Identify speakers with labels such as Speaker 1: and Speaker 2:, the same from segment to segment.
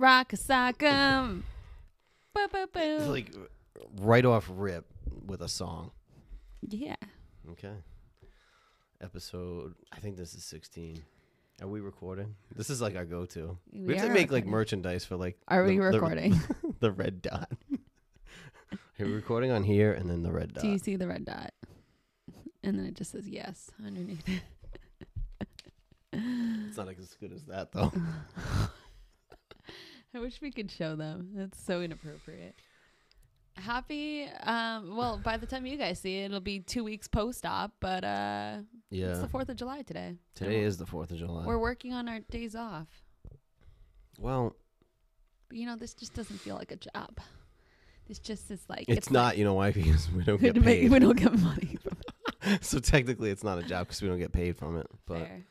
Speaker 1: Rock a sock 'em. Boo, boo, boo.
Speaker 2: It's like right off rip with a song.
Speaker 1: yeah.
Speaker 2: Okay. Episode. I think this is sixteen. Are we recording? This is like our go-to. We,
Speaker 1: We
Speaker 2: have to
Speaker 1: are
Speaker 2: make like merchandise for like.
Speaker 1: Are we
Speaker 2: the- the-
Speaker 1: recording?
Speaker 2: The, red dot. Hey, we're recording on here and then the red dot.
Speaker 1: Do you see the red dot? And then it just says yes underneath it.
Speaker 2: It's not as good as that though.
Speaker 1: I wish we could show them. That's so inappropriate. Happy um well by the time you guys see it it'll be 2 weeks post op but uh
Speaker 2: yeah.
Speaker 1: it's the 4th of July today.
Speaker 2: Today is the Fourth of July.
Speaker 1: We're working on our days off.
Speaker 2: well,
Speaker 1: But you know this just doesn't feel like a job. This just is like
Speaker 2: it's, not. you know why? Because we don't get paid.
Speaker 1: we don't get money
Speaker 2: so technically, it's not a job because we don't get paid from it. But
Speaker 1: Fair.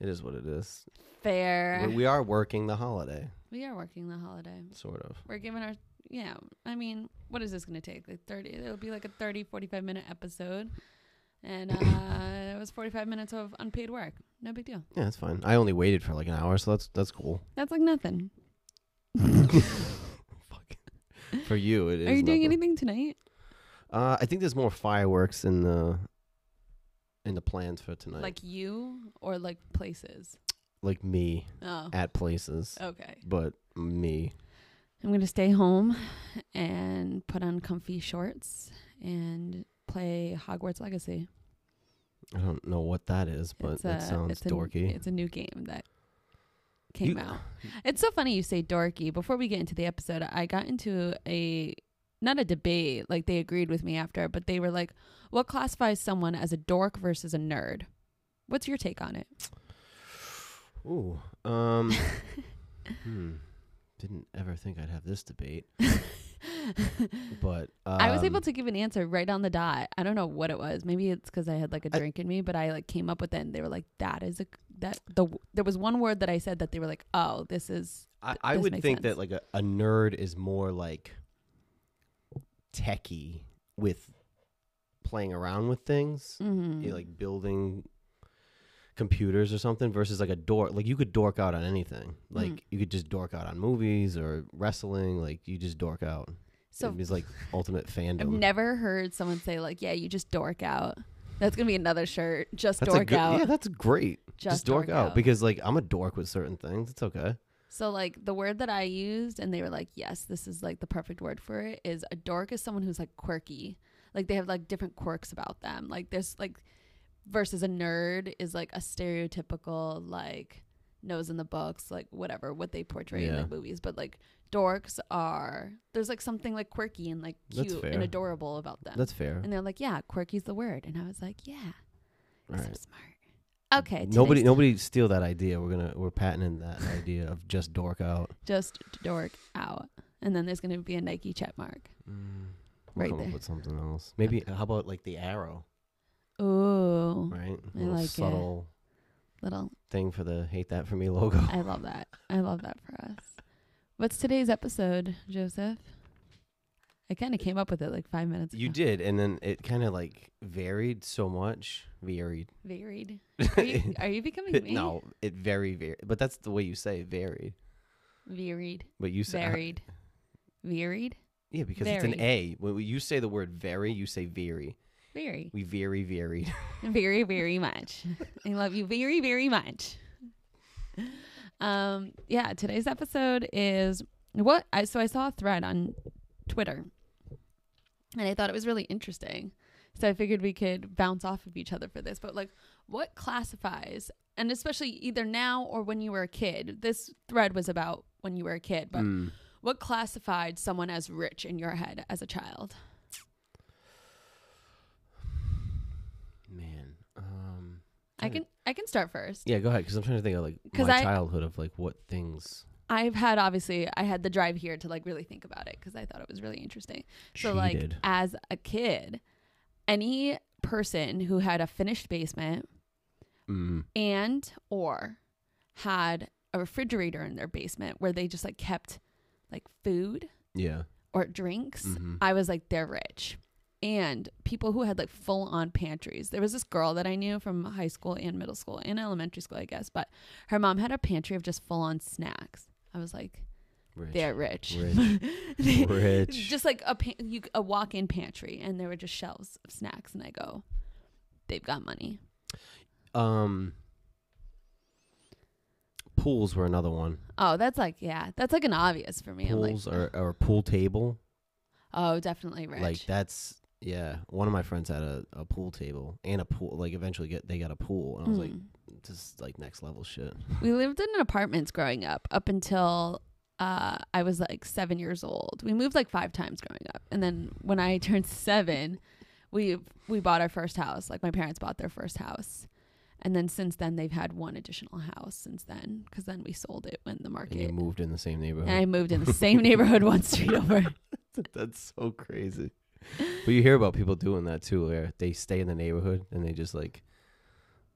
Speaker 2: it is what it is.
Speaker 1: Fair.
Speaker 2: We- We are working the holiday,
Speaker 1: we are working the holiday.
Speaker 2: sort of.
Speaker 1: We're giving our yeah, I mean, what is this going to take? Like 30 it'll be like a 30 45 minute episode. And uh it was 45 minutes of unpaid work. No big deal.
Speaker 2: Yeah, it's fine. I only waited for like an hour, so that's that's cool.
Speaker 1: That's like nothing.
Speaker 2: Fuck. For you, it is.
Speaker 1: Are you doing
Speaker 2: nothing.
Speaker 1: anything tonight?
Speaker 2: Uh, I think there's more fireworks in the in the plans for tonight.
Speaker 1: Like you or like places?
Speaker 2: Like me
Speaker 1: Oh.
Speaker 2: at places,
Speaker 1: Okay.
Speaker 2: but me.
Speaker 1: I'm going to stay home and put on comfy shorts and play Hogwarts Legacy.
Speaker 2: I don't know what that is, but
Speaker 1: it's
Speaker 2: it sounds
Speaker 1: it's a,
Speaker 2: dorky.
Speaker 1: It's a new game that came
Speaker 2: You-
Speaker 1: out. It's so funny you say dorky. Before we get into the episode, I got into a not a debate, like they agreed with me after, but they were like, "What classifies someone as a dork versus a nerd?" What's your take on it?
Speaker 2: Ooh. Um. hmm. Didn't ever think I'd have this debate, but um,
Speaker 1: I was able to give an answer right on the dot. I don't know what it was. Maybe it's because I had like a
Speaker 2: I-
Speaker 1: drink in me, but I like came up with it, and they were like, "That is a that the there was one word that I said that they were like, oh, this is
Speaker 2: I, I
Speaker 1: this
Speaker 2: would think
Speaker 1: sense.
Speaker 2: that like a, a nerd is more like techie with playing around with things,
Speaker 1: mhm.
Speaker 2: you know, like building computers or something, versus like a dork. Like you could dork out on anything. Like
Speaker 1: Mm.
Speaker 2: you could just dork out on movies or wrestling. Like you just dork out.
Speaker 1: so
Speaker 2: it's like ultimate fandom.
Speaker 1: I've never heard someone say like, "Yeah, you just dork out." That's gonna be another shirt. Just
Speaker 2: that's
Speaker 1: dork
Speaker 2: good,
Speaker 1: out.
Speaker 2: Yeah, that's great.
Speaker 1: just,
Speaker 2: dork, out. because like I'm a dork with certain things. It's okay.
Speaker 1: so like the word that I used, and they were like, "Yes, this is like the perfect word for it." Is a dork is someone who's like quirky. Like they have like different quirks about them. Like there's like versus a nerd is like a stereotypical like nose in the books, like whatever what they portray in
Speaker 2: Yeah.
Speaker 1: like movies. But like dorks are there's like something like quirky and like
Speaker 2: That's
Speaker 1: cute and adorable about them.
Speaker 2: That's fair.
Speaker 1: and they're like, "Yeah, quirky's the word," and I was like, "Yeah."
Speaker 2: All
Speaker 1: So
Speaker 2: right.
Speaker 1: smart. Okay.
Speaker 2: Nobody,
Speaker 1: today's-
Speaker 2: nobody steal that idea. We're gonna we're patenting that idea of just dork out.
Speaker 1: Just dork out. And then there's going to be a Nike check mark.
Speaker 2: Mm, we'll
Speaker 1: Right
Speaker 2: come
Speaker 1: there.
Speaker 2: up with something else. Maybe how about like the arrow,
Speaker 1: Ooh.
Speaker 2: right?
Speaker 1: I
Speaker 2: little
Speaker 1: like it.
Speaker 2: subtle
Speaker 1: Little.
Speaker 2: thing for the hate that for me logo.
Speaker 1: I love that. I love that for us. What's today's episode, Joseph? I kind of came up with it like five minutes ago.
Speaker 2: You did, and then it kind of like varied so much. Varied.
Speaker 1: Varied. Are you, are you becoming me?
Speaker 2: no, it very varied. But that's the way you say varied.
Speaker 1: Varied.
Speaker 2: But you say uh,
Speaker 1: Varied. Varied?
Speaker 2: yeah, because it's an A. When you say the word very, you say very.
Speaker 1: Very.
Speaker 2: We very varied.
Speaker 1: very very much i love you very very much um yeah today's episode is what i so i saw a thread on twitter and i thought it was really interesting so i figured we could bounce off of each other for this but like what classifies and especially either now or when you were a kid this thread was about when you were a kid but
Speaker 2: Mm.
Speaker 1: what classified someone as rich in your head as a child
Speaker 2: Man, um,
Speaker 1: i can i can start first
Speaker 2: Yeah, go ahead. Because I'm trying to think of like
Speaker 1: 'Cause
Speaker 2: my
Speaker 1: I-
Speaker 2: childhood of like what things
Speaker 1: I've had obviously I had the drive here to like really think about it because I thought it was really interesting. So like
Speaker 2: cheated.
Speaker 1: as a kid, any person who had a finished basement
Speaker 2: Mm.
Speaker 1: and or had a refrigerator in their basement where they just like kept like food
Speaker 2: Yeah.
Speaker 1: or drinks,
Speaker 2: Mhm.
Speaker 1: I was like they're rich. And people who had like full on pantries. There was this girl that I knew from high school and middle school and elementary school, I guess, but her mom had a pantry of just full on snacks. I was like,
Speaker 2: Rich.
Speaker 1: they're rich.
Speaker 2: Rich.
Speaker 1: They-
Speaker 2: Rich.
Speaker 1: Just like a pa- you, a walk-in pantry, and there were just shelves of snacks, and I go, they've got money.
Speaker 2: Um, pools were another one.
Speaker 1: Oh, that's like yeah, that's like an obvious for me. I'm like,
Speaker 2: Pools or or a pool table.
Speaker 1: oh, definitely rich.
Speaker 2: Like that's yeah. One of my friends had a, a pool table and a pool. Like eventually get they got a pool, and I was like,
Speaker 1: Mm.
Speaker 2: this is like next level shit.
Speaker 1: we lived in apartments growing up up until uh, I was like seven years old. We moved like five times growing up, and then when I turned seven, we we bought our first house. Like my parents bought their first house, and then since then they've had one additional house since then because then we sold it when the
Speaker 2: And
Speaker 1: market.
Speaker 2: you moved in the same neighborhood.
Speaker 1: and I moved in the same neighborhood one street over.
Speaker 2: That's so crazy. But you hear about people doing that too, where they stay in the neighborhood and they just like,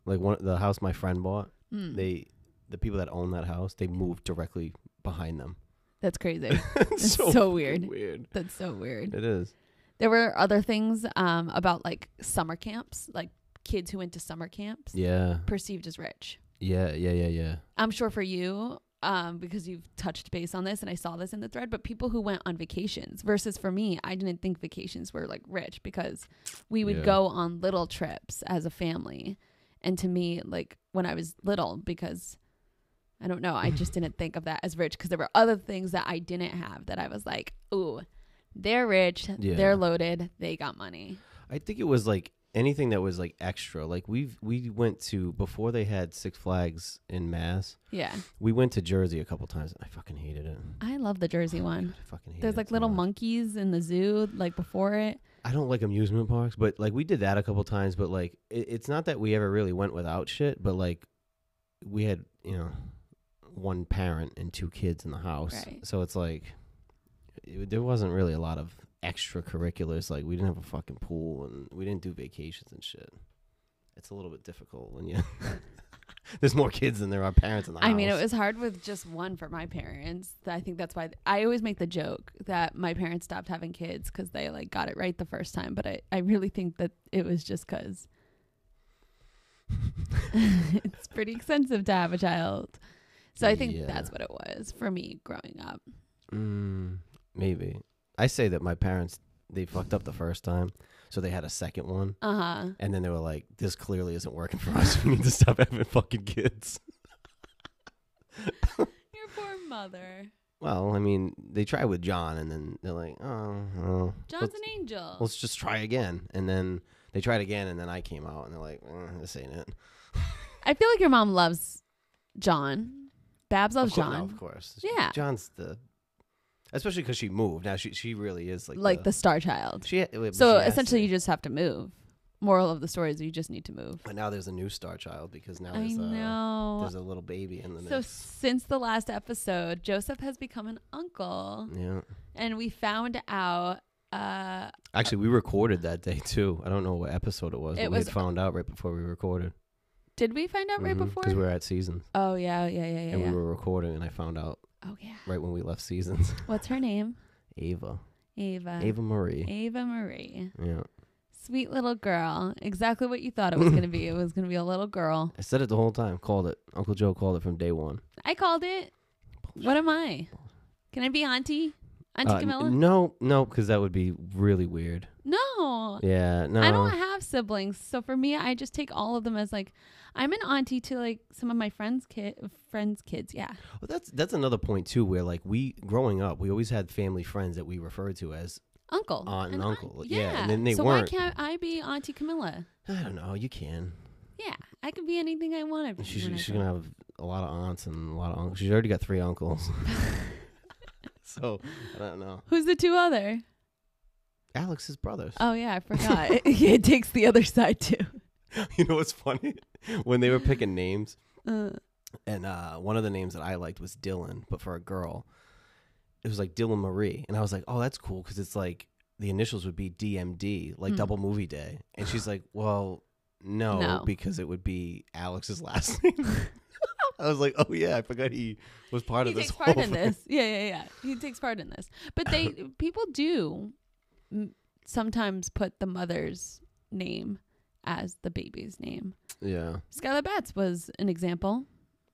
Speaker 2: like one the house my friend bought.
Speaker 1: Mm,
Speaker 2: They, the people that own that house, they moved directly behind them.
Speaker 1: that's crazy.
Speaker 2: it's
Speaker 1: so
Speaker 2: fucking
Speaker 1: weird.
Speaker 2: Weird.
Speaker 1: That's so weird.
Speaker 2: It is.
Speaker 1: There were other things um, about like summer camps, like kids who went to summer camps,
Speaker 2: Yeah.
Speaker 1: perceived as rich.
Speaker 2: Yeah. Yeah. Yeah. Yeah.
Speaker 1: I'm sure for you, um, because you've touched base on this and I saw this in the thread, but people who went on vacations versus for me, I didn't think vacations were like rich because we would
Speaker 2: Yeah.
Speaker 1: go on little trips as a family. And to me, like when I was little, because I don't know, I just didn't think of that as rich because there were other things that I didn't have that I was like, ooh, they're rich,
Speaker 2: Yeah.
Speaker 1: they're loaded, they got money.
Speaker 2: I think it was like anything that was like extra. Like we've we went to before they had Six Flags in Mass.
Speaker 1: Yeah.
Speaker 2: We went to Jersey a couple times. I fucking hated it.
Speaker 1: I love the Jersey
Speaker 2: Oh
Speaker 1: one.
Speaker 2: God, I fucking hated
Speaker 1: There's
Speaker 2: it
Speaker 1: like little
Speaker 2: much.
Speaker 1: monkeys in the zoo, like before it.
Speaker 2: I don't like amusement parks, but like we did that a couple times. But like it, it's not that we ever really went without shit. But like we had you know one parent and two kids in the house,
Speaker 1: Right.
Speaker 2: so it's like it, there wasn't really a lot of extracurriculars. Like we didn't have a fucking pool and we didn't do vacations and shit. It's a little bit difficult when you there's more kids than there are parents in the house.
Speaker 1: I
Speaker 2: house.
Speaker 1: mean, it was hard with just one for my parents. I think that's why I always make the joke that my parents stopped having kids because they like got it right the first time. But I, I really think that it was just because it's pretty expensive to have a child. So I think
Speaker 2: Yeah.
Speaker 1: that's what it was for me growing up.
Speaker 2: Mm, maybe. I say that my parents they fucked up the first time, so they had a second one,
Speaker 1: Uh huh.
Speaker 2: and then they were like, "This clearly isn't working for us. We need to stop having fucking kids."
Speaker 1: Your poor mother.
Speaker 2: Well, I mean, they tried with John, and then they're like, "Oh, oh
Speaker 1: John's
Speaker 2: let's,
Speaker 1: an angel.
Speaker 2: let's just try again." And then they tried again, and then I came out, and they're like, eh, "This ain't it."
Speaker 1: I feel like your mom loves John. Babs loves
Speaker 2: of course,
Speaker 1: John.
Speaker 2: no, of course.
Speaker 1: Yeah.
Speaker 2: John's the, especially because she moved. Now she she really is like
Speaker 1: like the star child.
Speaker 2: she.
Speaker 1: So
Speaker 2: she
Speaker 1: essentially,
Speaker 2: to.
Speaker 1: you just have to move. Moral of the story is you just need to move.
Speaker 2: But now there's a new star child because now
Speaker 1: I
Speaker 2: there's a
Speaker 1: know.
Speaker 2: there's a little baby in the middle.
Speaker 1: So
Speaker 2: mix.
Speaker 1: since the last episode, Joseph has become an uncle,
Speaker 2: Yeah.
Speaker 1: and we found out. Uh,
Speaker 2: Actually, we recorded that day too. I don't know what episode it was.
Speaker 1: It
Speaker 2: but we
Speaker 1: was-
Speaker 2: had found out right before we recorded.
Speaker 1: did we find out right before?
Speaker 2: Because we were at Seasons
Speaker 1: oh yeah, yeah, yeah, yeah.
Speaker 2: and
Speaker 1: yeah.
Speaker 2: we were recording, and I found out
Speaker 1: oh yeah.
Speaker 2: right when we left Seasons.
Speaker 1: What's her name?
Speaker 2: Ava,
Speaker 1: Ava.
Speaker 2: Ava Marie.
Speaker 1: Ava Marie.
Speaker 2: Yeah,
Speaker 1: Sweet little girl. Exactly what you thought it was going to be. It was going to be a little girl.
Speaker 2: I said it the whole time. Called it. Uncle Joe called it from day one.
Speaker 1: I called it. What am I? Can I be Auntie? Auntie
Speaker 2: Uh, n-
Speaker 1: Camilla?
Speaker 2: no, no, because that would be really weird.
Speaker 1: No.
Speaker 2: Yeah, no.
Speaker 1: I don't have siblings, so for me, I just take all of them as like I'm an auntie to like some of my friends' kid, friends' kids. Yeah,
Speaker 2: Well, that's that's another point too, where like we growing up, we always had family friends that we referred to as
Speaker 1: uncle,
Speaker 2: Aunt and
Speaker 1: An
Speaker 2: uncle.
Speaker 1: aunt-
Speaker 2: Yeah, and then they
Speaker 1: so
Speaker 2: weren't-
Speaker 1: why can't I be Auntie Camilla?
Speaker 2: I don't know. You can.
Speaker 1: Yeah, I can be anything I want to be.
Speaker 2: She's she's gonna have a lot of aunts and a lot of uncles. She's already got three uncles. so I don't know.
Speaker 1: Who's the two other?
Speaker 2: Alex's brothers.
Speaker 1: Oh yeah, I forgot. it takes the other side too.
Speaker 2: you know what's funny? When they were picking names,
Speaker 1: Uh,
Speaker 2: and uh, one of the names that I liked was Dylan, but for a girl, it was like Dylan Marie, and I was like, oh, that's cool because it's like the initials would be DMD, like
Speaker 1: Hmm.
Speaker 2: double movie day. And she's like, well, no,
Speaker 1: No.
Speaker 2: because it would be Alex's last name. I was like, oh yeah, I forgot he was part
Speaker 1: he
Speaker 2: of this.
Speaker 1: He takes part in
Speaker 2: thing.
Speaker 1: this. Yeah, yeah, yeah. He takes part in this. But they people do m- sometimes put the mother's name as the baby's name.
Speaker 2: Yeah,
Speaker 1: Skylar Batts was an example.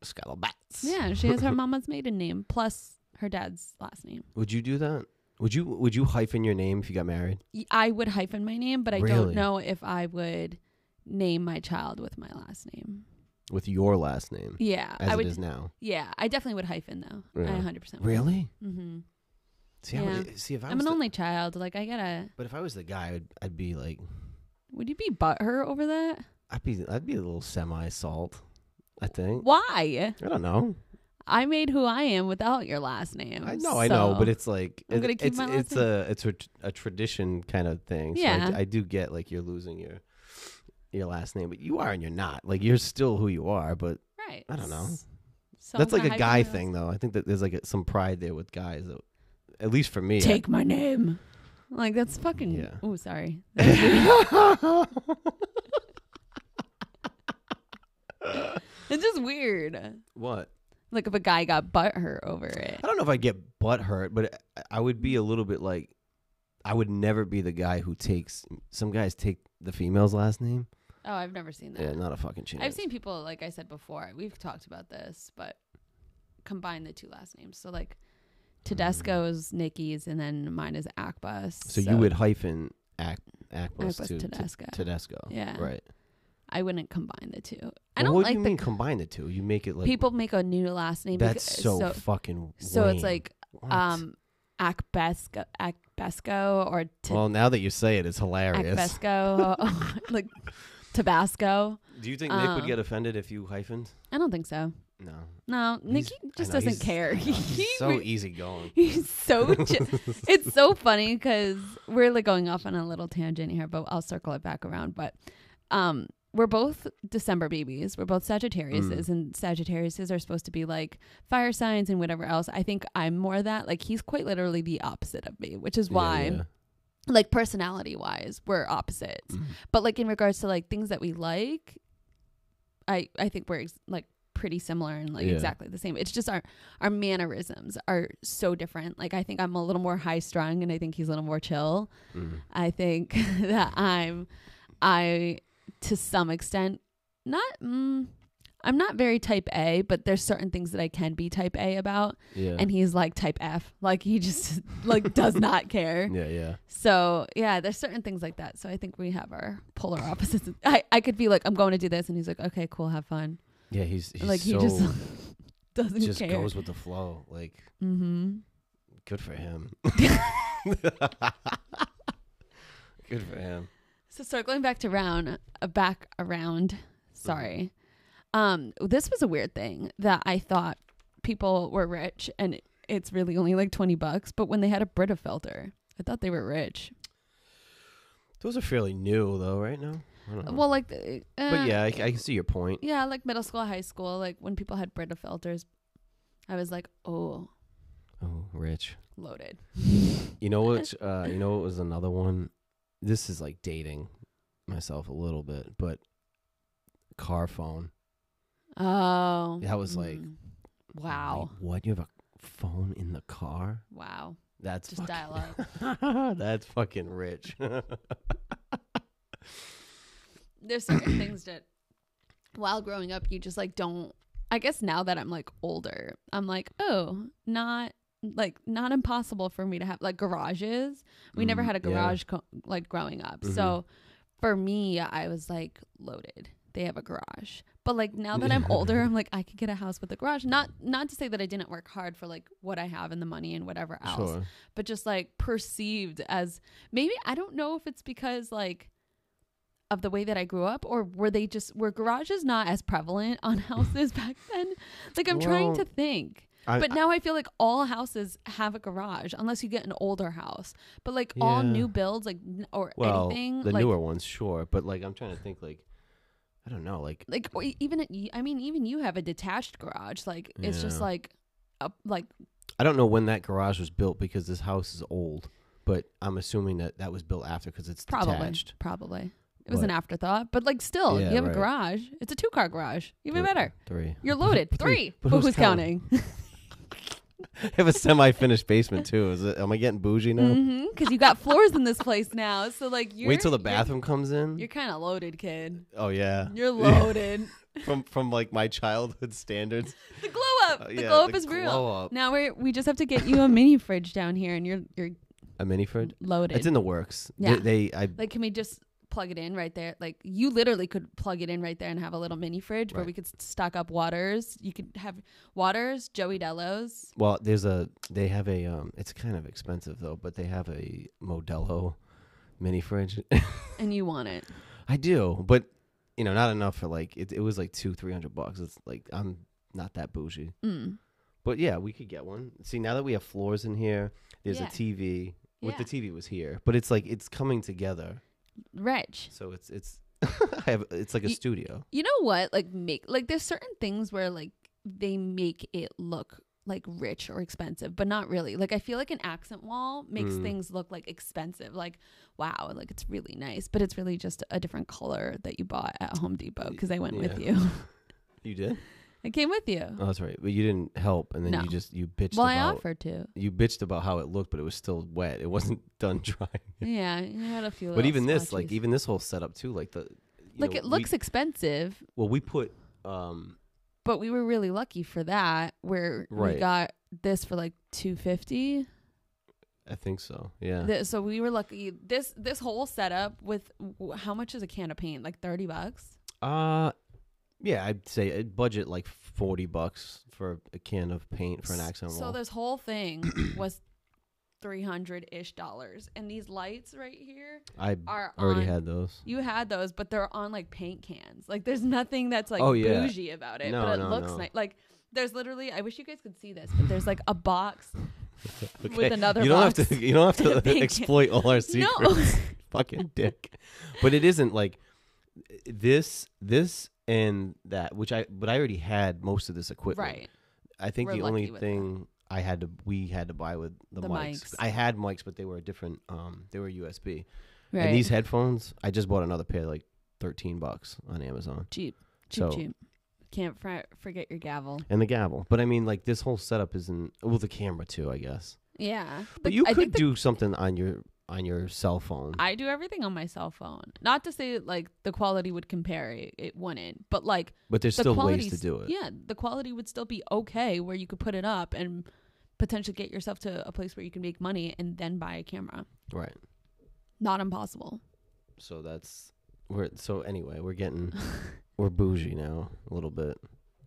Speaker 2: Skylar Bats.
Speaker 1: Yeah, she has her mama's maiden name plus her dad's last name.
Speaker 2: Would you do that? Would you would you hyphen your name if you got married?
Speaker 1: Y- I would hyphen my name, but I
Speaker 2: Really?
Speaker 1: don't know if I would name my child with my last name.
Speaker 2: With your last name.
Speaker 1: Yeah,
Speaker 2: As
Speaker 1: I
Speaker 2: it
Speaker 1: would.
Speaker 2: is now.
Speaker 1: Yeah, I definitely would hyphen though. I
Speaker 2: Yeah.
Speaker 1: 100 percent. would.
Speaker 2: Really?
Speaker 1: Mm-hmm.
Speaker 2: See,
Speaker 1: Yeah.
Speaker 2: would, see if I
Speaker 1: I'm an
Speaker 2: the-
Speaker 1: only child. Like I gotta.
Speaker 2: But if I was the guy, I'd, I'd be like,
Speaker 1: Would you be butthurt over that?
Speaker 2: I'd be, I'd be a little semi salt. I think.
Speaker 1: Why?
Speaker 2: I don't know.
Speaker 1: I made who I am without your last name.
Speaker 2: I know, I know, but it's like
Speaker 1: I'm
Speaker 2: it-
Speaker 1: gonna keep
Speaker 2: it's
Speaker 1: my last
Speaker 2: it's a it's a, a tradition kind of thing. So I
Speaker 1: Yeah.
Speaker 2: d- I, do get like you're losing your your last name, but you are and you're not. Like you're still who you are, but
Speaker 1: right.
Speaker 2: I don't know.
Speaker 1: So
Speaker 2: that's like a guy thing, though. I think that there's like a, some pride there with guys. That, at least for me,
Speaker 1: Take my name. Like that's fucking.
Speaker 2: Yeah.
Speaker 1: Oh, sorry. It's just weird.
Speaker 2: what?
Speaker 1: Like if a guy got butthurt over it.
Speaker 2: I don't know if I get butt hurt, but I- I would be a little bit like I would never be the guy who takes some guys take the female's last name.
Speaker 1: Oh, I've never seen that.
Speaker 2: Yeah, not a fucking chance.
Speaker 1: I've seen people, like I said before, we've talked about this, but combine the two last names. So like Tedesco's Nikki's and then mine is Akbus.
Speaker 2: So, you would hyphen Ac- Akbus
Speaker 1: Akbus
Speaker 2: to
Speaker 1: Tedesco.
Speaker 2: to Tedesco.
Speaker 1: Yeah.
Speaker 2: Right.
Speaker 1: I wouldn't combine the two. I
Speaker 2: Well,
Speaker 1: don't
Speaker 2: what
Speaker 1: like
Speaker 2: do you
Speaker 1: the
Speaker 2: mean combine the two? You make it like
Speaker 1: people make a new last name.
Speaker 2: that's
Speaker 1: because-
Speaker 2: so,
Speaker 1: so,
Speaker 2: fucking.
Speaker 1: so it's like
Speaker 2: What?
Speaker 1: um Akbesco, Akbesco or t-
Speaker 2: well, now that you say it, it's hilarious.
Speaker 1: Akbesco, like Tabasco.
Speaker 2: Do you think Nick would get offended if you hyphened?
Speaker 1: I don't think so.
Speaker 2: No.
Speaker 1: No, Nikki just
Speaker 2: know,
Speaker 1: doesn't care.
Speaker 2: Know, he's so easygoing.
Speaker 1: He's so. ch- it's so funny because we're like going off on a little tangent here, but I'll circle it back around. But um, we're both December babies. We're both Sagittariuses,
Speaker 2: Mm.
Speaker 1: and Sagittariuses are supposed to be like fire signs and whatever else. I think I'm more that. Like he's quite literally the opposite of me, which is why,
Speaker 2: yeah.
Speaker 1: like personality wise, we're opposites.
Speaker 2: Mhm.
Speaker 1: But like in regards to like things that we like, I I think we're ex- like pretty similar and like
Speaker 2: Yeah.
Speaker 1: exactly the same. It's just our our mannerisms are so different. Like I think I'm a little more high strung and I think he's a little more chill.
Speaker 2: Mhm.
Speaker 1: I think that I'm I to some extent not mm, I'm not very type A, but there's certain things that I can be type A about
Speaker 2: Yeah.
Speaker 1: and he's like type F. Like he just like does not care.
Speaker 2: yeah, yeah.
Speaker 1: So yeah, there's certain things like that. So I think we have our polar opposites. I, I could be like, I'm going to do this, and he's like, okay, cool, have fun.
Speaker 2: Yeah, he's, he's
Speaker 1: like
Speaker 2: so
Speaker 1: he just doesn't
Speaker 2: just
Speaker 1: care.
Speaker 2: goes with the flow. Like
Speaker 1: mm-hmm.
Speaker 2: good for him. good for him.
Speaker 1: So circling back to round, uh, back around. Sorry, um, this was a weird thing that I thought people were rich, and it, it's really only like twenty bucks. But when they had a Brita filter, I thought they were rich.
Speaker 2: Those are fairly new though, right now. I don't know.
Speaker 1: Well, like, uh,
Speaker 2: but yeah, I, I can see your point.
Speaker 1: yeah, like middle school, high school, like when people had Brita filters, I was like, oh,
Speaker 2: Oh, rich.
Speaker 1: loaded.
Speaker 2: You know what? Uh, you know what was another one. This is like dating myself a little bit, but car phone.
Speaker 1: Oh,
Speaker 2: That was like,
Speaker 1: mm. wow,
Speaker 2: what? You have a phone in the car?
Speaker 1: wow.
Speaker 2: That's
Speaker 1: Just
Speaker 2: fucking,
Speaker 1: dial up.
Speaker 2: That's fucking rich.
Speaker 1: There's certain things that, while growing up, you just like don't. I guess now that I'm like older, I'm like, oh, not like not impossible for me to have like garages. We never
Speaker 2: Mm,
Speaker 1: had a
Speaker 2: yeah.
Speaker 1: garage co- like growing up,
Speaker 2: Mhm.
Speaker 1: so for me, I was like loaded. They have a garage, but like now that I'm older, I'm like I could get a house with a garage. Not not to say that I didn't work hard for like what I have and the money and whatever else,
Speaker 2: Sure.
Speaker 1: but just like perceived as maybe I don't know if it's because like of the way that I grew up or were they just were garages not as prevalent on houses back then? Like I'm trying to think.
Speaker 2: I,
Speaker 1: But now I feel like all houses have a garage unless you get an older house. But like all new builds like n- or
Speaker 2: well,
Speaker 1: anything
Speaker 2: the
Speaker 1: like
Speaker 2: newer ones, sure, but like I'm trying to think, like I don't know, like
Speaker 1: like or even I mean even you have a detached garage like it's just like a, like
Speaker 2: I don't know when that garage was built because this house is old, but I'm assuming that that was built after because it's
Speaker 1: probably
Speaker 2: detached.
Speaker 1: probably it was an afterthought but like still
Speaker 2: Yeah,
Speaker 1: you have
Speaker 2: right.
Speaker 1: a garage it's a two car garage even
Speaker 2: Three-
Speaker 1: better
Speaker 2: Three.
Speaker 1: you're loaded
Speaker 2: But
Speaker 1: three
Speaker 2: but who's
Speaker 1: counting
Speaker 2: I have a semi-finished basement too. Is it? Am I getting bougie now?
Speaker 1: Mm-hmm. Because you got floors in this place now, so like you're
Speaker 2: Wait till the bathroom comes in.
Speaker 1: You're, kind of loaded, kid.
Speaker 2: oh yeah,
Speaker 1: You're loaded.
Speaker 2: from from like my childhood standards.
Speaker 1: the glow up.
Speaker 2: Uh,
Speaker 1: the
Speaker 2: yeah,
Speaker 1: glow up
Speaker 2: the
Speaker 1: is real.
Speaker 2: glow up.
Speaker 1: Now we we just have to get you a mini fridge down here, and you're you're
Speaker 2: A mini fridge.
Speaker 1: loaded.
Speaker 2: It's in the works.
Speaker 1: Yeah.
Speaker 2: They, they I
Speaker 1: like, can we just plug it in right there? Like, you literally could plug it in right there and have a little mini fridge where we could stock up waters. You could have waters, Joey Delos.
Speaker 2: well, there's a they have a um. It's kind of expensive though, but they have a Modelo mini fridge.
Speaker 1: and you want it.
Speaker 2: I do, but you know, not enough for like it. It was like two, three hundred bucks. It's like I'm not that bougie,
Speaker 1: Mm.
Speaker 2: but yeah, we could get one. See, now that we have floors in here, there's
Speaker 1: Yeah.
Speaker 2: a TV. With
Speaker 1: Yeah.
Speaker 2: the TV was here, but it's like it's coming together.
Speaker 1: Rich.
Speaker 2: So it's it's I have it's like a
Speaker 1: You-
Speaker 2: studio.
Speaker 1: You know what? Like make like there's certain things where like they make it look like rich or expensive, but not really. Like I feel like an accent wall makes
Speaker 2: Mm.
Speaker 1: things look like expensive. Like wow, like it's really nice, but it's really just a different color that you bought at Home Depot because I went with you.
Speaker 2: You did?
Speaker 1: I came with you.
Speaker 2: Oh, that's right. But you didn't help, and then
Speaker 1: No.
Speaker 2: you just you bitched
Speaker 1: well, I
Speaker 2: about
Speaker 1: offered to.
Speaker 2: you bitched about how it looked, but it was still wet. It wasn't done drying.
Speaker 1: Yeah, you had a few.
Speaker 2: but
Speaker 1: little
Speaker 2: even this, like
Speaker 1: splotches.
Speaker 2: even this whole setup too, like the you
Speaker 1: like
Speaker 2: know,
Speaker 1: it looks
Speaker 2: We,
Speaker 1: expensive,
Speaker 2: well, we put um
Speaker 1: but we were really lucky for that. Where we got this for like two fifty.
Speaker 2: I think so. Yeah.
Speaker 1: Th- so we were lucky. This this whole setup with w- how much is a can of paint? Like thirty bucks.
Speaker 2: Uh yeah, I'd say a budget like forty bucks for a can of paint for an accent
Speaker 1: So
Speaker 2: wall.
Speaker 1: this whole thing was three hundred ish dollars, and these lights right here
Speaker 2: I
Speaker 1: are
Speaker 2: already
Speaker 1: on.
Speaker 2: had those.
Speaker 1: You had those, but they're on like paint cans. Like there's nothing that's like
Speaker 2: Oh, yeah.
Speaker 1: bougie about it,
Speaker 2: No,
Speaker 1: but it
Speaker 2: no,
Speaker 1: looks
Speaker 2: no.
Speaker 1: nice. Like there's literally. I wish you guys could see this, but there's like a box with another.
Speaker 2: you don't
Speaker 1: box.
Speaker 2: have to. You don't have to exploit all our secrets. Fucking dick. But it isn't like this, this, and that. Which I, but I already had most of this equipment.
Speaker 1: right.
Speaker 2: I think
Speaker 1: We're
Speaker 2: the only thing I had to, we had to buy with the,
Speaker 1: The
Speaker 2: mics.
Speaker 1: mics.
Speaker 2: I had mics, but they were a different. Um, they were USB.
Speaker 1: Right.
Speaker 2: And these headphones, I just bought another pair, like thirteen bucks on Amazon.
Speaker 1: cheap, cheap,
Speaker 2: So-
Speaker 1: cheap. Can't fr- forget your gavel.
Speaker 2: And the gavel. But I mean, like this whole setup isn't. Well, the camera too, I guess.
Speaker 1: Yeah,
Speaker 2: But
Speaker 1: The-
Speaker 2: you could do something on your on your cell phone.
Speaker 1: I do everything on my cell phone. Not to say like the quality would compare it, it wouldn't, but like
Speaker 2: but there's
Speaker 1: the
Speaker 2: still ways
Speaker 1: quality's-
Speaker 2: to do it.
Speaker 1: Yeah, the quality would still be okay where you could put it up and potentially get yourself to a place where you can make money and then buy a camera.
Speaker 2: Right.
Speaker 1: Not impossible.
Speaker 2: So that's we're so anyway, we're getting we're bougie now a little bit.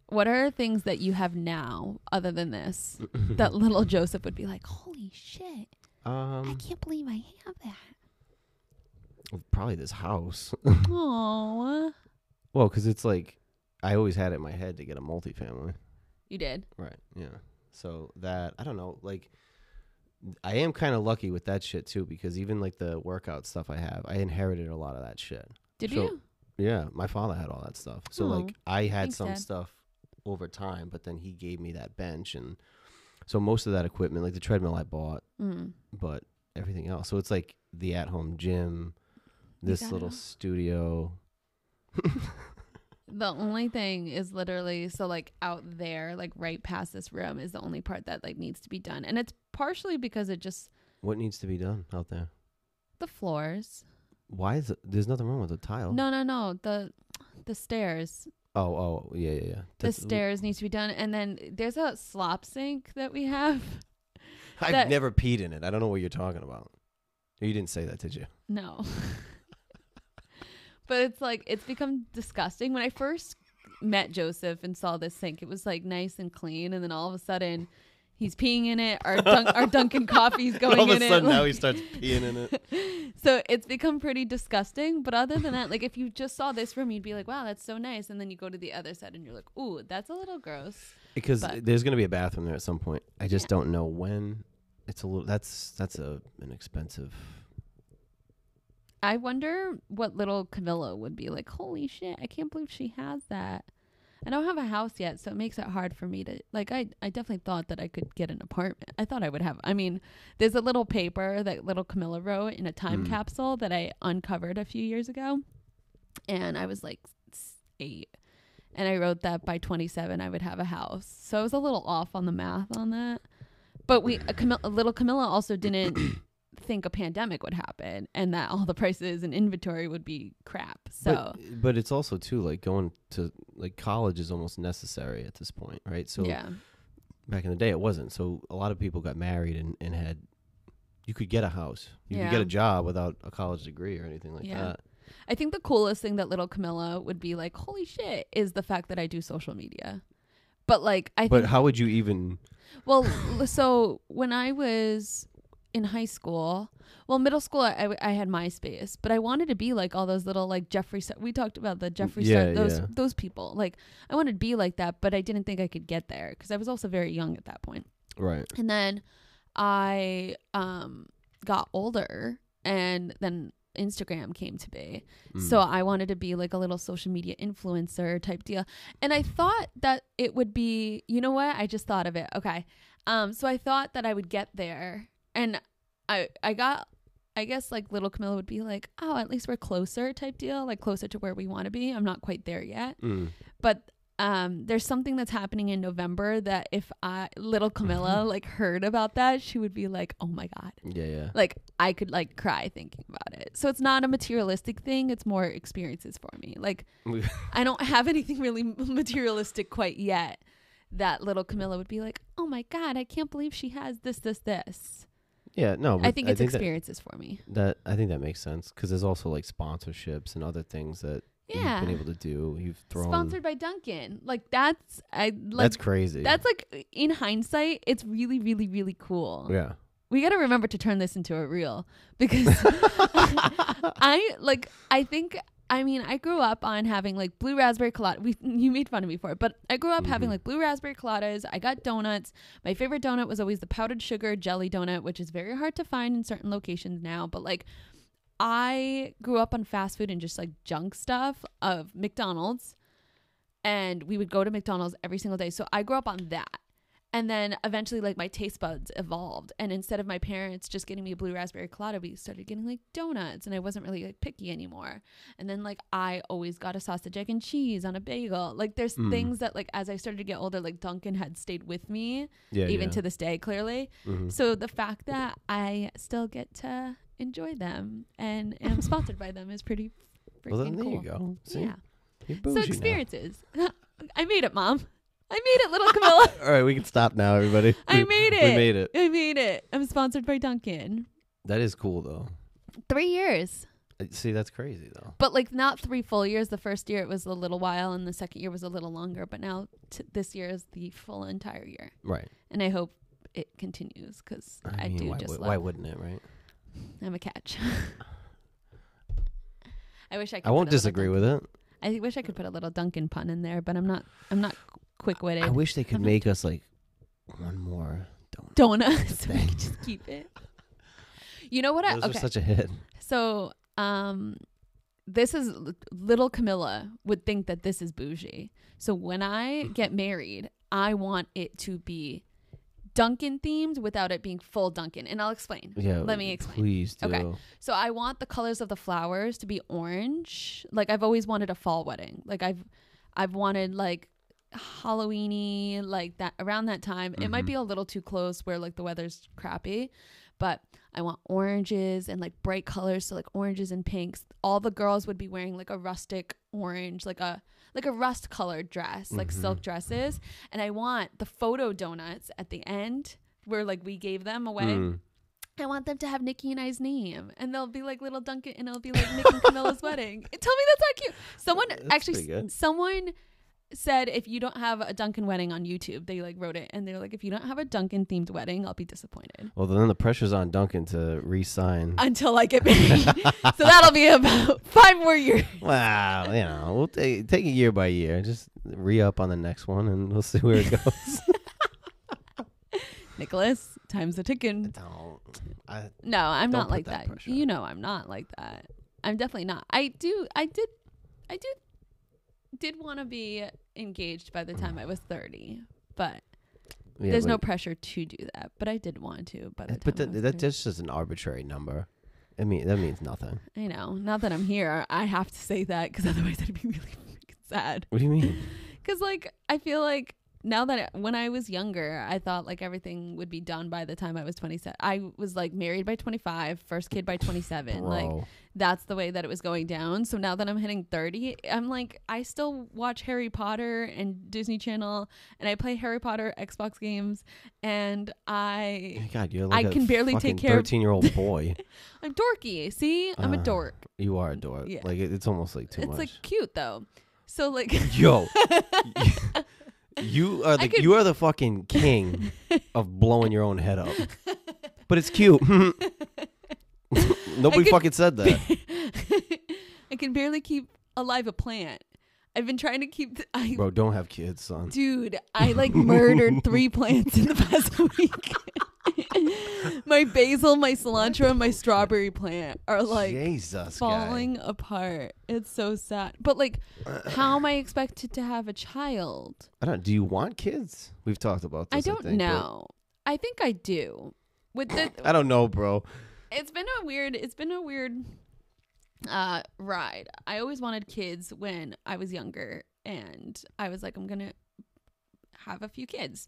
Speaker 1: What are things that you have now other than this that little Joseph would be like, "Holy shit. I
Speaker 2: um
Speaker 1: can't believe I have that."
Speaker 2: probably this house.
Speaker 1: Oh,
Speaker 2: well, cuz it's like I always had it in my head to get a multifamily.
Speaker 1: you did.
Speaker 2: Right. Yeah. So that I don't know, like I am kind of lucky with that shit too because even like the workout stuff I have, I inherited a lot of that shit.
Speaker 1: Did
Speaker 2: So-
Speaker 1: you?
Speaker 2: Yeah, my father had all that stuff. So
Speaker 1: Oh,
Speaker 2: like I had some
Speaker 1: Dad.
Speaker 2: stuff over time, but then he gave me that bench and so most of that equipment, like the treadmill I bought,
Speaker 1: Mm.
Speaker 2: but everything else. So it's like the at home gym, this little studio.
Speaker 1: The only thing is literally so like out there, like right past this room is the only part that like needs to be done. And it's partially because it just
Speaker 2: What needs to be done out there?
Speaker 1: the floors.
Speaker 2: Why is it there's nothing wrong with the tile.
Speaker 1: No, no, no. The the stairs.
Speaker 2: Oh, oh, yeah, yeah, yeah.
Speaker 1: The
Speaker 2: That's-
Speaker 1: stairs need to be done. And then there's a slop sink that we have.
Speaker 2: I've
Speaker 1: that-
Speaker 2: never peed in it. I don't know what you're talking about. You didn't say that, did you?
Speaker 1: No. but it's like it's become disgusting. When I first met Joseph and saw this sink, it was like nice and clean, and then all of a sudden he's peeing in it. Our dun- our Dunkin' coffee's going
Speaker 2: All of
Speaker 1: in
Speaker 2: a
Speaker 1: it.
Speaker 2: sudden now
Speaker 1: like-
Speaker 2: he starts peeing in it.
Speaker 1: so it's become pretty disgusting. But other than that, like if you just saw this room, you'd be like, "Wow, that's so nice," and then you go to the other side and you're like, "Ooh, that's a little gross."
Speaker 2: Because
Speaker 1: But-
Speaker 2: there's going to be a bathroom there at some point. I just
Speaker 1: Yeah.
Speaker 2: don't know when. It's a little. That's that's a an expensive.
Speaker 1: I wonder what little Camilla would be like. Holy shit! I can't believe she has that. I don't have a house yet, so it makes it hard for me to like. I I definitely thought that I could get an apartment. I thought I would have. I mean, there's a little paper that little Camilla wrote in a time
Speaker 2: Mm.
Speaker 1: capsule that I uncovered a few years ago, and I was like eight, and I wrote that by 27 I would have a house. So I was a little off on the math on that. But we, a Camilla, little Camilla also didn't think a pandemic would happen and that all the prices and inventory would be crap. So
Speaker 2: but, but it's also too like going to like college is almost necessary at this point, right? So
Speaker 1: yeah,
Speaker 2: back in the day it wasn't. So a lot of people got married and, and had you could get a house. You could get a job without a college degree or anything like
Speaker 1: Yeah.
Speaker 2: that.
Speaker 1: I think the coolest thing that little Camilla would be like, holy shit, is the fact that I do social media. But like, I
Speaker 2: But how would you even
Speaker 1: well, so when I was in high school, well, middle school, I, I- had MySpace, but I wanted to be like all those little like Jeffree. Star- we talked about the Jeffree
Speaker 2: Yeah,
Speaker 1: Star, those
Speaker 2: yeah.
Speaker 1: those people. Like, I wanted to be like that, but I didn't think I could get there because I was also very young at that point.
Speaker 2: right?
Speaker 1: And then I um got older and then Instagram came to be.
Speaker 2: Mm.
Speaker 1: So I wanted to be like a little social media influencer type deal. And I thought that it would be, you know what? I just thought of it. Okay. Um so I thought that I would get there and I I got I guess like little Camilla would be like, "Oh, at least we're closer" type deal, like closer to where we want to be. I'm not quite there yet
Speaker 2: Mm.
Speaker 1: but um there's something that's happening in November that if I little Camilla like heard about that, she would be like, "Oh my god."
Speaker 2: Yeah, yeah.
Speaker 1: Like I could like cry thinking about it. So it's not a materialistic thing, it's more experiences for me. Like I don't have anything really materialistic quite yet that little Camilla would be like, "Oh my god, I can't believe she has this this this."
Speaker 2: Yeah, no.
Speaker 1: I think it's
Speaker 2: that-
Speaker 1: experiences for me.
Speaker 2: That, I think that makes sense because there's also like sponsorships and other things that
Speaker 1: Yeah.
Speaker 2: you've been able to do. You've thrown.
Speaker 1: Sponsored by Dunkin'. Like that's I like
Speaker 2: that's crazy.
Speaker 1: that's like in hindsight, it's really really really cool.
Speaker 2: yeah.
Speaker 1: we got to remember to turn this into a reel because I like I think I mean I grew up on having like blue raspberry colada. We you made fun of me for it, but I grew up having
Speaker 2: Mhm.
Speaker 1: like blue raspberry coladas. I got donuts. My favorite donut was always the powdered sugar jelly donut, which is very hard to find in certain locations now, but like I grew up on fast food and just like junk stuff of McDonald's and we would go to McDonald's every single day. So I grew up on that. And then eventually, like my taste buds evolved, and instead of my parents just getting me a blue raspberry colada, we started getting like donuts, and I wasn't really like picky anymore. And then like I always got a sausage, egg, and cheese on a bagel. Like there's
Speaker 2: Mm.
Speaker 1: things that like as I started to get older, like Dunkin' had stayed with me
Speaker 2: Yeah.
Speaker 1: even
Speaker 2: yeah.
Speaker 1: to this day, clearly.
Speaker 2: Mhm.
Speaker 1: So the fact that I still get to enjoy them and am sponsored by them is pretty freaking
Speaker 2: Well, then there
Speaker 1: cool.
Speaker 2: you go. See,
Speaker 1: Yeah. So experiences. I made it, mom. I made it, little Camilla.
Speaker 2: All right, we can stop now, everybody.
Speaker 1: I
Speaker 2: We-
Speaker 1: made it.
Speaker 2: We made it.
Speaker 1: I made it. I'm sponsored by Dunkin'.
Speaker 2: That is cool, though.
Speaker 1: Three years.
Speaker 2: Uh, See, that's crazy, though.
Speaker 1: But like not three full years. The first year it was a little while, and the second year was a little longer. But now t- this year is the full entire year,
Speaker 2: Right.
Speaker 1: and I hope it continues because I,
Speaker 2: I, mean,
Speaker 1: do
Speaker 2: why,
Speaker 1: just
Speaker 2: would-
Speaker 1: love.
Speaker 2: why wouldn't it, right?
Speaker 1: I'm a catch. I wish I. could
Speaker 2: I won't
Speaker 1: little
Speaker 2: disagree with it.
Speaker 1: I wish I could put a little Dunkin' pun in there, but I'm not. I'm not quick witted.
Speaker 2: I wish they could make us like one more donut.
Speaker 1: Donuts. so we can just keep it. You know what? I,
Speaker 2: Those
Speaker 1: okay.
Speaker 2: are such a hit.
Speaker 1: So, um, this is little Camilla would think that this is bougie. So when I get married, I want it to be Dunkin' themed without it being full Dunkin'. and I'll explain.
Speaker 2: Yeah.
Speaker 1: Let me explain.
Speaker 2: Please do.
Speaker 1: Okay. So I want the colors of the flowers to be orange. Like I've always wanted a fall wedding. Like I've I've wanted like Halloweeny like that around that time. It might be a little too close where like the weather's crappy, but I want oranges and like bright colors, so like oranges and pinks. All the girls would be wearing like a rustic orange, like a like a rust colored dress, like
Speaker 2: Mhm.
Speaker 1: silk dresses. And I want the photo donuts at the end where like we gave them away.
Speaker 2: Mm.
Speaker 1: I want them to have Nikki and I's name, and they'll be like little Dunkin', and it'll be like Nick and Camilla's wedding. Tell me that's not cute. Someone
Speaker 2: That's
Speaker 1: actually, someone said if you don't have a Dunkin' wedding on YouTube, they like wrote it, and they're like, if you don't have a Dunkin' themed wedding, I'll be disappointed
Speaker 2: Well, then the pressure's on Dunkin' to re-sign.
Speaker 1: until I get married. so that'll be about five more years.
Speaker 2: wow, you know, we'll take take it year by year. Just re up on the next one, and we'll see where it goes.
Speaker 1: Nicholas, time's a ticking.
Speaker 2: Don't. I,
Speaker 1: No, I'm
Speaker 2: Don't
Speaker 1: not like
Speaker 2: that
Speaker 1: that. You know, I'm not like that. I'm definitely not. I do. I did. I did. Did want to be engaged by the time I was 30, but
Speaker 2: yeah,
Speaker 1: there's no pressure to do that. But I did want to by the eh, time.
Speaker 2: But
Speaker 1: I
Speaker 2: that,
Speaker 1: was
Speaker 2: that
Speaker 1: 30.
Speaker 2: that's just an arbitrary number. I mean, that means nothing.
Speaker 1: I know. Now that I'm here, I have to say that because otherwise I'd be really freaking sad.
Speaker 2: What do you mean?
Speaker 1: Because like I feel like now that when I was younger, I thought like everything would be done by the time I was 27. I was like married by 25, first kid by 27. Like that's the way that it was going down. So now that I'm hitting 30, I'm like I still watch Harry Potter and Disney Channel and I play Harry Potter Xbox games and I
Speaker 2: God, you're like
Speaker 1: I
Speaker 2: a
Speaker 1: can barely take care of-
Speaker 2: 13 year old boy.
Speaker 1: I'm dorky. See? I'm a
Speaker 2: Uh,
Speaker 1: dork.
Speaker 2: you are a dork.
Speaker 1: Yeah.
Speaker 2: Like it, it's almost like too
Speaker 1: It's
Speaker 2: much.
Speaker 1: like cute though. So like
Speaker 2: Yo, you are the
Speaker 1: could-
Speaker 2: you are the fucking king of blowing your own head up. But it's cute. Nobody
Speaker 1: could-
Speaker 2: fucking said that.
Speaker 1: I can barely keep alive a plant. I've been trying to keep th- I
Speaker 2: Bro, don't have kids, son.
Speaker 1: Dude, I like murdered three plants in the past week. my basil, my cilantro, and my strawberry plant are like
Speaker 2: Jesus,
Speaker 1: falling apart. It's so sad. But like, how am I expected to have a child?
Speaker 2: I don't. Do you want kids? We've talked about this.
Speaker 1: I don't
Speaker 2: think,
Speaker 1: know. I think I do. With the,
Speaker 2: I don't know, bro.
Speaker 1: it's been a weird. It's been a weird uh ride. I always wanted kids when I was younger, and I was like, I'm gonna have a few kids.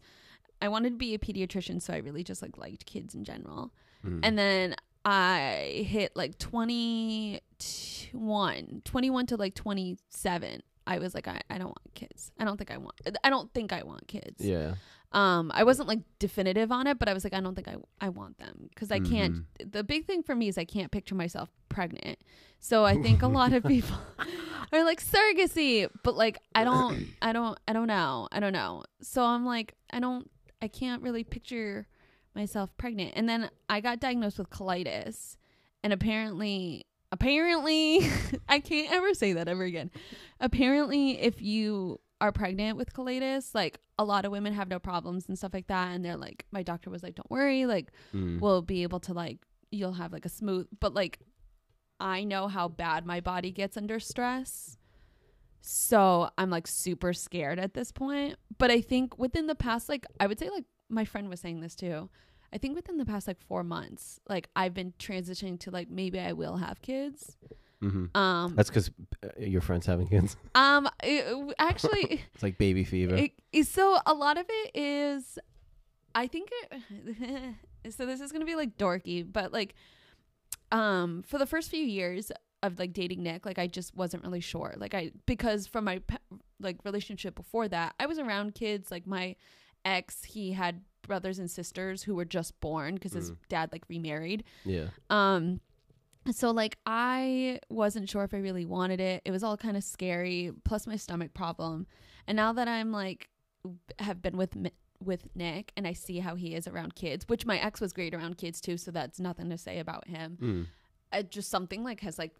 Speaker 1: I wanted to be a pediatrician, so I really just like liked kids in general.
Speaker 2: Mm.
Speaker 1: And then I hit like 21, 21 to like 27. I was like, I, I don't want kids. I don't think I want, I don't think I want kids.
Speaker 2: yeah.
Speaker 1: Um, I wasn't like definitive on it, but I was like, I don't think I, I want them because I can't.
Speaker 2: Mm-hmm.
Speaker 1: The big thing for me is I can't picture myself pregnant. So I think a lot of people are like surrogacy, but like I don't, I don't, I don't know, I don't know. So I'm like, I don't, I can't really picture myself pregnant. And then I got diagnosed with colitis, and apparently, apparently, I can't ever say that ever again. Apparently, if you are pregnant with colitis, like a lot of women have no problems and stuff like that. And they're like, my doctor was like, don't worry, like,
Speaker 2: Mm.
Speaker 1: we'll be able to, like, you'll have like a smooth, but like, I know how bad my body gets under stress. So I'm like super scared at this point. But I think within the past, like, I would say, like, my friend was saying this too. I think within the past like four months, like I've been transitioning to like maybe I will have kids.
Speaker 2: Mhm.
Speaker 1: Um,
Speaker 2: That's because your friends having kids.
Speaker 1: um, it, actually,
Speaker 2: It's like baby fever.
Speaker 1: it, it- so a lot of it is, I think it. so this is gonna be like dorky, but like, um, for the first few years of like dating Nick, like I just wasn't really sure, like I because from my like relationship before that, I was around kids. Like my ex, he had brothers and sisters who were just born because his
Speaker 2: Mm.
Speaker 1: dad like remarried.
Speaker 2: yeah.
Speaker 1: Um so like I wasn't sure if I really wanted it. It was all kind of scary plus my stomach problem. And now that I'm like have been with with Nick and I see how he is around kids, which my ex was great around kids too, so that's nothing to say about him.
Speaker 2: Mm.
Speaker 1: Just something like has like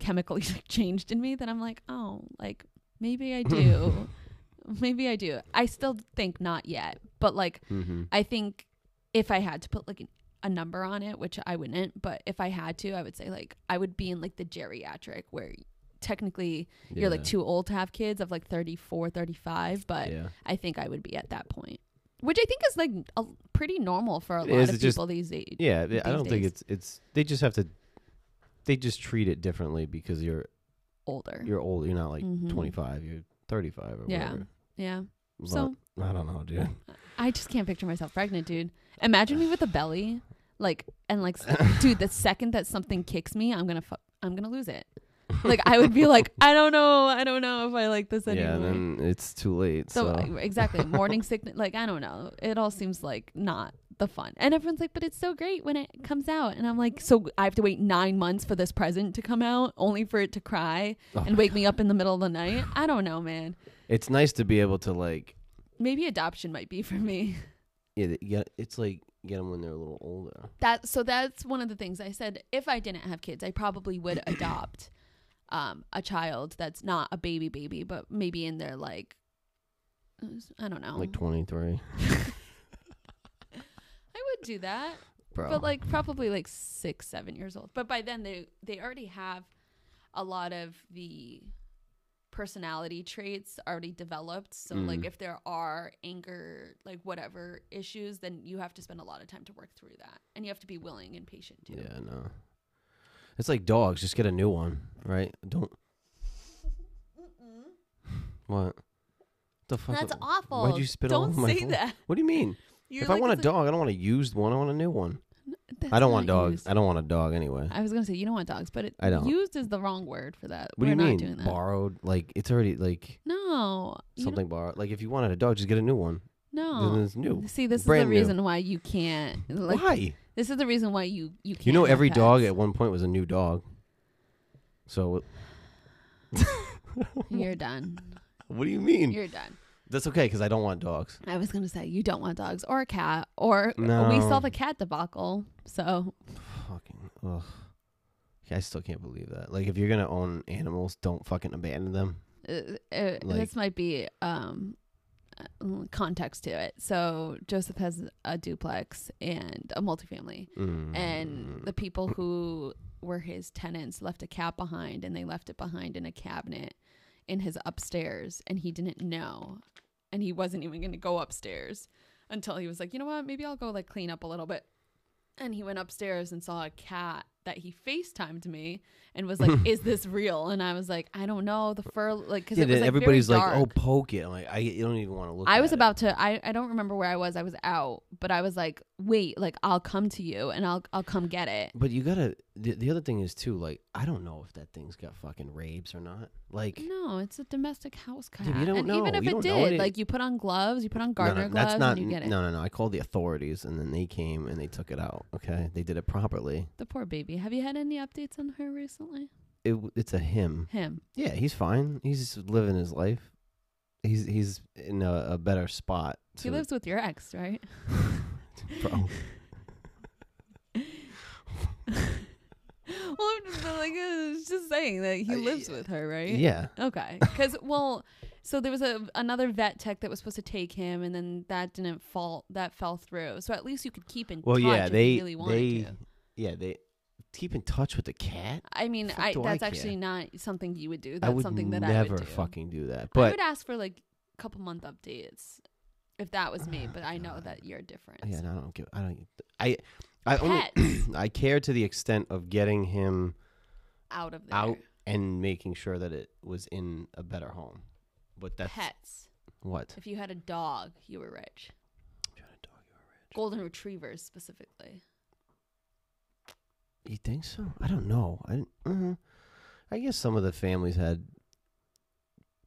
Speaker 1: chemically like, changed in me that I'm like, "Oh, like maybe I do." maybe I do. I still think not yet, but like
Speaker 2: Mm-hmm.
Speaker 1: I think if I had to put like a number on it, which I wouldn't, but if I had to, I would say like I would be in like the geriatric where technically you're like too old to have kids of like 34, 35, but
Speaker 2: yeah.
Speaker 1: I think I would be at that point. Which I think is like a, pretty normal for a lot
Speaker 2: is,
Speaker 1: of
Speaker 2: it's just-
Speaker 1: people these days.
Speaker 2: Yeah, I don't think it's it's they just have to they just treat it differently because you're
Speaker 1: Older.
Speaker 2: you're old. You're not like
Speaker 1: Mhm.
Speaker 2: 25. You're 35 or
Speaker 1: Yeah.
Speaker 2: whatever.
Speaker 1: yeah.
Speaker 2: But
Speaker 1: So-
Speaker 2: I don't know, dude.
Speaker 1: I just can't picture myself pregnant, dude. Imagine me with a belly, like, and like, dude, the second that something kicks me, I'm gonna, fu- I'm gonna lose it. Like, I would be like, I don't know, I don't know if I like this anymore.
Speaker 2: yeah, then it's too late.
Speaker 1: so,
Speaker 2: So,
Speaker 1: exactly, morning sickness. Like, I don't know. It all seems like not the fun. And everyone's like, but it's so great when it comes out. And I'm like, so I have to wait nine months for this present to come out, only for it to cry
Speaker 2: Oh
Speaker 1: and wake me up in the middle of the night. I don't know, man.
Speaker 2: it's nice to be able to like
Speaker 1: Maybe adoption might be for me.
Speaker 2: yeah, yeah it's like get them when they're a little older.
Speaker 1: that so that's one of the things I said. If I didn't have kids, I probably would adopt um, a child that's not a baby baby, but maybe in their like I don't know.
Speaker 2: Like 23.
Speaker 1: I would do that,
Speaker 2: Bro.
Speaker 1: but like probably like six, seven years old. But by then they they already have a lot of the personality traits already developed. So like
Speaker 2: Mm.
Speaker 1: if there are anger, like whatever issues, then you have to spend a lot of time to work through that, and you have to be willing and patient too.
Speaker 2: yeah, no. It's like dogs, just get a new one, right? Don't What? The fuck?
Speaker 1: That's awful.
Speaker 2: Why'd you spit all
Speaker 1: Don't
Speaker 2: over my
Speaker 1: say
Speaker 2: phone?
Speaker 1: that.
Speaker 2: What do you mean?
Speaker 1: You're
Speaker 2: if I want a dog, I don't want a used one. I want a new one.
Speaker 1: that's
Speaker 2: I don't want dogs.
Speaker 1: used.
Speaker 2: I don't want a dog anyway.
Speaker 1: I was gonna say you don't want dogs, but it,
Speaker 2: I don't.
Speaker 1: used is the wrong word for that.
Speaker 2: What
Speaker 1: We're
Speaker 2: do you
Speaker 1: not doing
Speaker 2: mean?
Speaker 1: that.
Speaker 2: Borrowed? Like it's already like
Speaker 1: No,
Speaker 2: something borrowed. Like if you wanted a dog, just get a new one. Then
Speaker 1: No.
Speaker 2: it's new.
Speaker 1: See, this
Speaker 2: Brand
Speaker 1: is the
Speaker 2: new.
Speaker 1: reason why you can't. Like,
Speaker 2: Why?
Speaker 1: This is the reason why you you can't.
Speaker 2: You know, every dog at one point was a new dog. So
Speaker 1: You're done.
Speaker 2: what do you mean?
Speaker 1: You're done.
Speaker 2: That's okay because I don't want dogs.
Speaker 1: I was gonna say you don't want dogs or a cat or we saw the cat debacle. So
Speaker 2: Fucking ugh. I still can't believe that. Like if you're gonna own animals, don't fucking abandon them.
Speaker 1: uh, uh,
Speaker 2: Like-
Speaker 1: this might be um uh, context to it. So Joseph has a duplex and a multifamily,
Speaker 2: Mm.
Speaker 1: and the people who were his tenants left a cat behind, and they left it behind in a cabinet in his upstairs, and he didn't know, and he wasn't even going to go upstairs until he was like, you know what, maybe I'll go like clean up a little bit. And he went upstairs and saw a cat that he FaceTimed me and was like, "Is this real?" And I was like, "I don't know." The fur, like, because
Speaker 2: yeah,
Speaker 1: it was like
Speaker 2: everybody's
Speaker 1: very
Speaker 2: like. "Oh, poke it." I'm like, I you don't even want to look.
Speaker 1: I was
Speaker 2: it.
Speaker 1: about to. I, I don't remember where I was. I was out, but I was like, "Wait, like I'll come to you and I'll I'll come get it."
Speaker 2: But you gotta. The, the other thing is too. Like, I don't know if that thing's got fucking rabies or not. Like,
Speaker 1: No, it's a domestic house cat.
Speaker 2: Dude, you don't
Speaker 1: and even if
Speaker 2: You
Speaker 1: it
Speaker 2: don't
Speaker 1: did,
Speaker 2: know
Speaker 1: like you put on gloves, you put on
Speaker 2: no,
Speaker 1: gardener
Speaker 2: no,
Speaker 1: gloves,
Speaker 2: that's not.
Speaker 1: and you get it.
Speaker 2: No, no, no. I called the authorities, and then they came and they took it out. Okay, they did it properly.
Speaker 1: The poor baby. Have you had any updates on her recently?
Speaker 2: It, w- it's a him.
Speaker 1: Him.
Speaker 2: Yeah, he's fine. He's living his life. He's he's in a, a better spot.
Speaker 1: He
Speaker 2: to-
Speaker 1: lives with your ex, right?
Speaker 2: Bro.
Speaker 1: well, I'm just like I just saying that he
Speaker 2: Uh,
Speaker 1: lives with her, right?
Speaker 2: Yeah.
Speaker 1: Okay. Because well, so there was a another vet tech that was supposed to take him, and then that didn't fall. That fell through. So at least you could keep in
Speaker 2: Well,
Speaker 1: touch.
Speaker 2: yeah,
Speaker 1: if
Speaker 2: they
Speaker 1: you really wanted
Speaker 2: they
Speaker 1: to.
Speaker 2: yeah they keep in touch with the cat.
Speaker 1: I mean, I
Speaker 2: I
Speaker 1: that's
Speaker 2: care?
Speaker 1: actually not something you would do.
Speaker 2: I
Speaker 1: That's
Speaker 2: would
Speaker 1: something that
Speaker 2: never
Speaker 1: I would do.
Speaker 2: fucking do that. But I
Speaker 1: would ask for like a couple month updates if that was me, but I know that you're different.
Speaker 2: yeah, no, I don't give. I don't. I I only I care to the extent of getting him
Speaker 1: out of there.
Speaker 2: out and making sure that it was in a better home. But that's
Speaker 1: Pets.
Speaker 2: what.
Speaker 1: If you had a dog, you were rich.
Speaker 2: If you had a dog, you were rich.
Speaker 1: Golden retrievers specifically.
Speaker 2: You think so? I don't know. I uh, I guess some of the families had.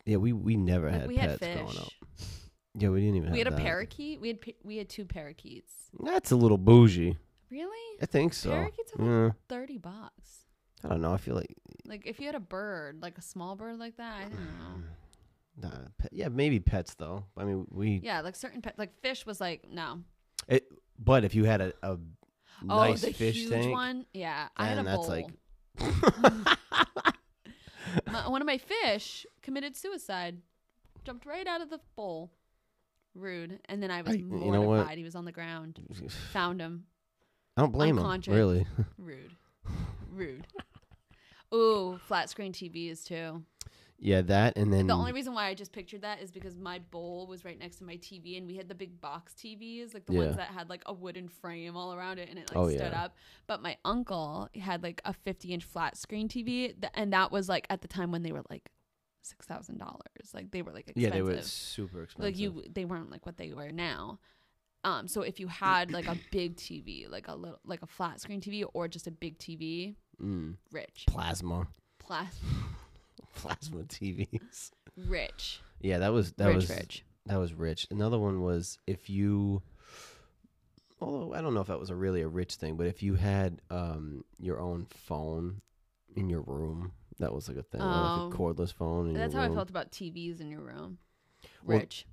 Speaker 2: Yeah, we we never
Speaker 1: Like,
Speaker 2: had
Speaker 1: we
Speaker 2: pets
Speaker 1: had fish.
Speaker 2: growing up. Yeah, we didn't even.
Speaker 1: We had
Speaker 2: have
Speaker 1: a
Speaker 2: that.
Speaker 1: parakeet. We had pa- we had two parakeets.
Speaker 2: That's a little bougie.
Speaker 1: Really?
Speaker 2: I think so.
Speaker 1: Parakeets are like
Speaker 2: Yeah.
Speaker 1: thirty bucks.
Speaker 2: I don't know. I feel like
Speaker 1: Like if you had a bird, like a small bird like that, I don't know.
Speaker 2: Nah, pet, yeah, maybe pets though. I mean, we.
Speaker 1: Yeah, like certain pet, like fish was like no.
Speaker 2: It, But if you had a, a oh, nice
Speaker 1: oh, the
Speaker 2: fish
Speaker 1: huge
Speaker 2: tank,
Speaker 1: one. Yeah, I had a
Speaker 2: that's
Speaker 1: bowl.
Speaker 2: like-
Speaker 1: my, one of my fish committed suicide. Jumped right out of the bowl. Rude. And then I was
Speaker 2: I- you
Speaker 1: mortified.
Speaker 2: know what?
Speaker 1: He was on the ground. Found him.
Speaker 2: I don't blame him. Really.
Speaker 1: Rude. Rude. Ooh, flat screen TVs too.
Speaker 2: yeah, that and then
Speaker 1: The only reason why I just pictured that is because my bowl was right next to my TV, and we had the big box TVs, like the
Speaker 2: Yeah.
Speaker 1: ones that had like a wooden frame all around it, and it like
Speaker 2: Oh,
Speaker 1: stood
Speaker 2: yeah.
Speaker 1: up. But my uncle had like a 50 inch flat screen TV, th- and that was like at the time when they were like six thousand dollars. Like they were like expensive.
Speaker 2: yeah, they were super expensive.
Speaker 1: like you, they weren't like what they were now. Um, so if you had like a big TV, like a little, like a flat screen TV, or just a big TV,
Speaker 2: mm,
Speaker 1: rich,
Speaker 2: plasma,
Speaker 1: Plas-
Speaker 2: plasma TVs.
Speaker 1: rich,
Speaker 2: Yeah, that was that
Speaker 1: rich,
Speaker 2: was
Speaker 1: rich.
Speaker 2: that was rich. Another one was if you. Although I don't know if that was a really a rich thing, but if you had um your own phone in your room, that was like a thing, like a cordless phone in
Speaker 1: That's how I felt about TVs in your room.
Speaker 2: Well-
Speaker 1: Rich.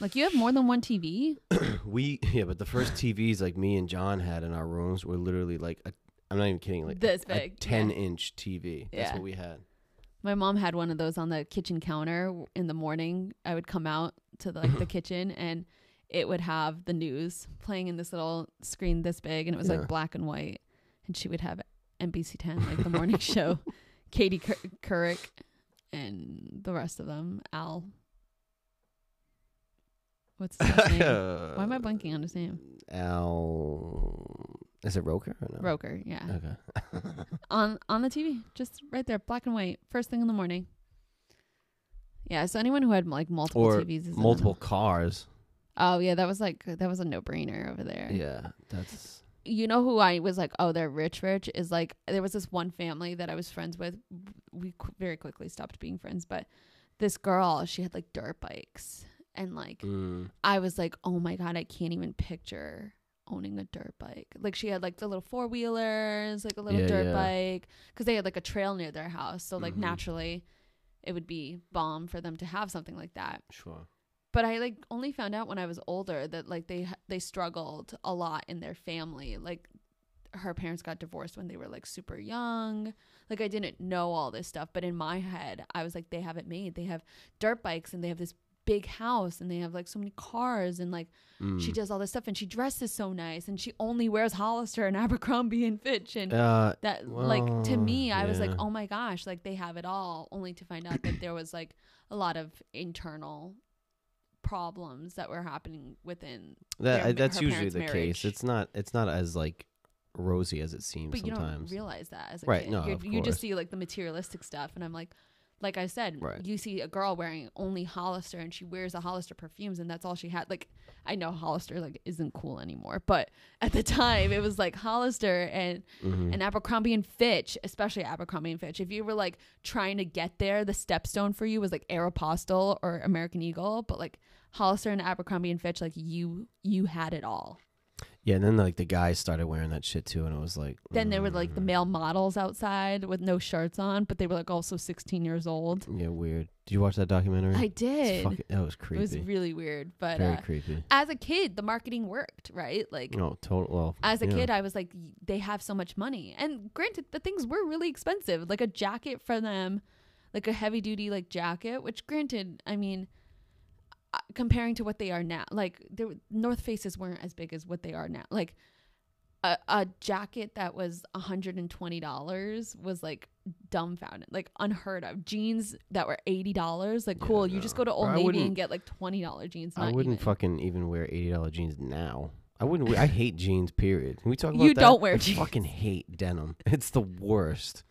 Speaker 1: Like you have more than one TV?
Speaker 2: We yeah, but the first TVs like me and John had in our rooms were literally like a, I'm not even kidding, like
Speaker 1: This
Speaker 2: a,
Speaker 1: big,
Speaker 2: ten
Speaker 1: yeah.
Speaker 2: inch TV. That's
Speaker 1: Yeah.
Speaker 2: what we had.
Speaker 1: My mom had one of those on the kitchen counter in the morning. I would come out to the, like the kitchen and it would have the news playing in this little screen this big and it was
Speaker 2: Yeah.
Speaker 1: like black and white. And she would have NBC 10 like the morning show, Katie Couric and the rest of them, Al. What's his name? Why am I blanking on his name?
Speaker 2: Al is it Roker or no?
Speaker 1: Roker, yeah.
Speaker 2: Okay.
Speaker 1: on on the TV, just right there, black and white, first thing in the morning. Yeah, so anyone who had like multiple
Speaker 2: or
Speaker 1: TVs is
Speaker 2: multiple cars.
Speaker 1: Oh yeah, that was like that was a no brainer over there.
Speaker 2: Yeah, that's
Speaker 1: You know who I was like, oh, they're rich, rich is like there was this one family that I was friends with. We qu- very quickly stopped being friends, but this girl, she had like dirt bikes, and like
Speaker 2: mm,
Speaker 1: I was like, oh my god, I can't even picture owning a dirt bike. Like she had like the little four wheelers, like a little
Speaker 2: Yeah,
Speaker 1: dirt
Speaker 2: yeah.
Speaker 1: bike, because they had like a trail near their house. So like
Speaker 2: Mhm.
Speaker 1: naturally, it would be bomb for them to have something like that.
Speaker 2: sure.
Speaker 1: But I like only found out when I was older that like they they struggled a lot in their family. Like her parents got divorced when they were like super young. Like I didn't know all this stuff, but in my head, I was like they have it made. They have dirt bikes and they have this big house and they have like so many cars and like
Speaker 2: Mm.
Speaker 1: she does all this stuff and she dresses so nice and she only wears Hollister and Abercrombie and Fitch and
Speaker 2: Uh,
Speaker 1: that like to
Speaker 2: well,
Speaker 1: me I was like oh my gosh like they have it all only to find out that there was like a lot of internal problems that were happening within
Speaker 2: that
Speaker 1: their-
Speaker 2: that's usually the
Speaker 1: marriage.
Speaker 2: case. It's not. It's not as like rosy as it seems
Speaker 1: but you
Speaker 2: sometimes.
Speaker 1: don't realize that as a
Speaker 2: Right,
Speaker 1: kid
Speaker 2: no,
Speaker 1: you you just see like the materialistic stuff and I'm like like I said
Speaker 2: Right.
Speaker 1: you see a girl wearing only Hollister and she wears the Hollister perfumes and that's all she had like I know Hollister like isn't cool anymore but at the time it was like Hollister and
Speaker 2: Mhm.
Speaker 1: and Abercrombie and Fitch, especially Abercrombie and Fitch. If you were like trying to get there, the stepstone for you was like Aeropostale or American Eagle, but like Hollister and Abercrombie and Fitch, like you you had it all.
Speaker 2: Yeah, and then like the guys started wearing that shit too, and it was like.
Speaker 1: Then there were like the
Speaker 2: mm,
Speaker 1: male models outside with no shirts on, but they were like also 16 years old.
Speaker 2: Yeah, weird. Did you watch that documentary?
Speaker 1: I did.
Speaker 2: fucking- that was creepy.
Speaker 1: It was really weird, but
Speaker 2: Very
Speaker 1: uh,
Speaker 2: creepy.
Speaker 1: as a kid, the marketing worked, right? Like
Speaker 2: No, total. Well,
Speaker 1: as a
Speaker 2: yeah.
Speaker 1: kid, I was like, they have so much money. And granted, the things were really expensive. Like a jacket for them, like a heavy duty like jacket. Which, granted, I mean, Uh, comparing to what they are now, like the North Faces weren't as big as what they are now. Like a, a jacket that was hundred and twenty dollars was like dumbfounded, like unheard of. Jeans that were eighty dollars, like
Speaker 2: Yeah,
Speaker 1: cool. You just go to Old
Speaker 2: Bro,
Speaker 1: Navy and get like twenty dollar jeans.
Speaker 2: I wouldn't
Speaker 1: even.
Speaker 2: fucking even wear eighty dollar jeans now. I wouldn't. Wear, I hate jeans. Period. Can we talk about
Speaker 1: You
Speaker 2: that?
Speaker 1: don't wear
Speaker 2: I
Speaker 1: jeans.
Speaker 2: Fucking hate denim. It's the worst.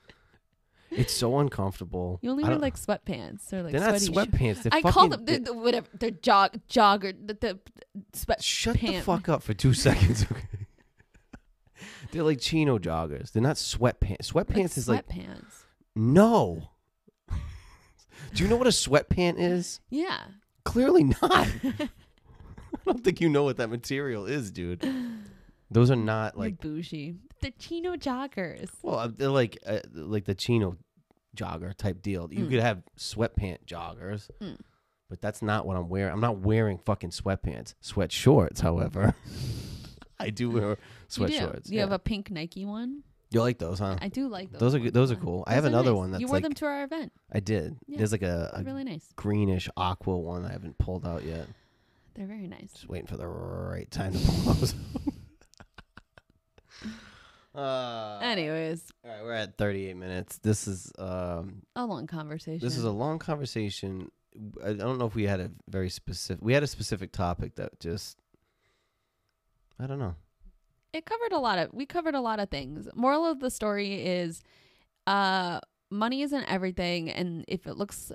Speaker 2: It's so uncomfortable.
Speaker 1: You only wear like sweatpants or like
Speaker 2: they're not sweatpants. They're
Speaker 1: I
Speaker 2: fucking,
Speaker 1: call them the,
Speaker 2: they-
Speaker 1: the, whatever. They're jog jogger. The, the sweat.
Speaker 2: Shut the
Speaker 1: pant.
Speaker 2: fuck up for two seconds. Okay. they're like chino joggers. They're not sweatpants. Sweatpants
Speaker 1: like
Speaker 2: is like
Speaker 1: sweatpants.
Speaker 2: no. Do you know what a sweatpant is?
Speaker 1: Yeah.
Speaker 2: Clearly not. I don't think you know what that material is, dude. Those are not
Speaker 1: Like
Speaker 2: like
Speaker 1: bougie. The chino joggers.
Speaker 2: well, uh, they're like uh, like the chino jogger type deal. You
Speaker 1: Mm.
Speaker 2: could have sweatpant joggers,
Speaker 1: Mm.
Speaker 2: but that's not what I'm wearing. I'm not wearing fucking sweatpants. Sweat shorts, however, I do wear sweat
Speaker 1: do.
Speaker 2: shorts.
Speaker 1: You
Speaker 2: yeah.
Speaker 1: have a pink Nike one.
Speaker 2: you like those, huh?
Speaker 1: I do like those.
Speaker 2: Those are good. Those are
Speaker 1: yeah.
Speaker 2: cool. I
Speaker 1: Those
Speaker 2: have
Speaker 1: are
Speaker 2: another
Speaker 1: nice.
Speaker 2: one that's
Speaker 1: you wore
Speaker 2: like
Speaker 1: them to our event.
Speaker 2: I did.
Speaker 1: Yeah.
Speaker 2: There's like a,
Speaker 1: They're
Speaker 2: a
Speaker 1: really nice.
Speaker 2: greenish aqua one I haven't pulled out yet.
Speaker 1: They're very nice.
Speaker 2: Just waiting for the right time to pull those. uh,
Speaker 1: Anyways,
Speaker 2: all right, we're at 38 minutes. This is um,
Speaker 1: a long conversation.
Speaker 2: this is a long conversation. I don't know if we had a very specific. We had a specific topic that just. I don't know.
Speaker 1: it covered a lot of we covered a lot of things moral of the story is uh money isn't everything and if it looks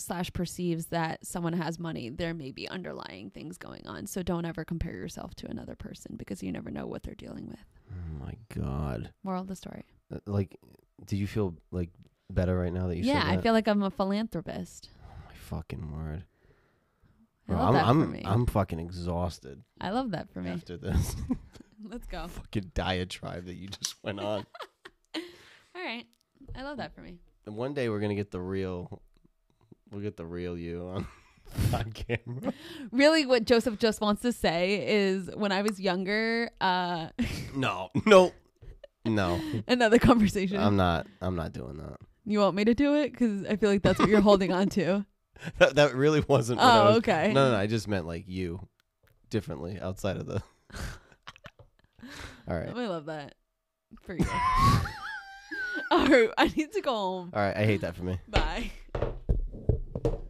Speaker 1: slash perceives that someone has money there may be underlying things going on. So don't ever compare yourself to another person because you never know what they're dealing with.
Speaker 2: Oh my god!
Speaker 1: moral of the story.
Speaker 2: Uh, Like, do you feel like better right now that you
Speaker 1: yeah
Speaker 2: said
Speaker 1: i feel like i'm a philanthropist.
Speaker 2: Oh my fucking word!
Speaker 1: I
Speaker 2: Bro,
Speaker 1: love
Speaker 2: I'm
Speaker 1: that
Speaker 2: I'm
Speaker 1: for me.
Speaker 2: I'm fucking exhausted
Speaker 1: i love that for me.
Speaker 2: after this.
Speaker 1: Let's go.
Speaker 2: Fucking diatribe that you just went on.
Speaker 1: all right. I love that for me.
Speaker 2: And one day we're gonna get the real, we'll get the real you on on camera.
Speaker 1: really what joseph just wants to say is when i was younger uh
Speaker 2: No, no, no.
Speaker 1: another conversation
Speaker 2: I'm not. I'm not doing that.
Speaker 1: You want me to do it? Because I feel like that's what you're holding on to.
Speaker 2: That, that really wasn't. What I
Speaker 1: Oh,
Speaker 2: was,
Speaker 1: okay.
Speaker 2: No, no, no. I just meant like you, differently outside of the. All right.
Speaker 1: I love that for you. All right, I need to go home.
Speaker 2: All right. I hate that for me.
Speaker 1: Bye.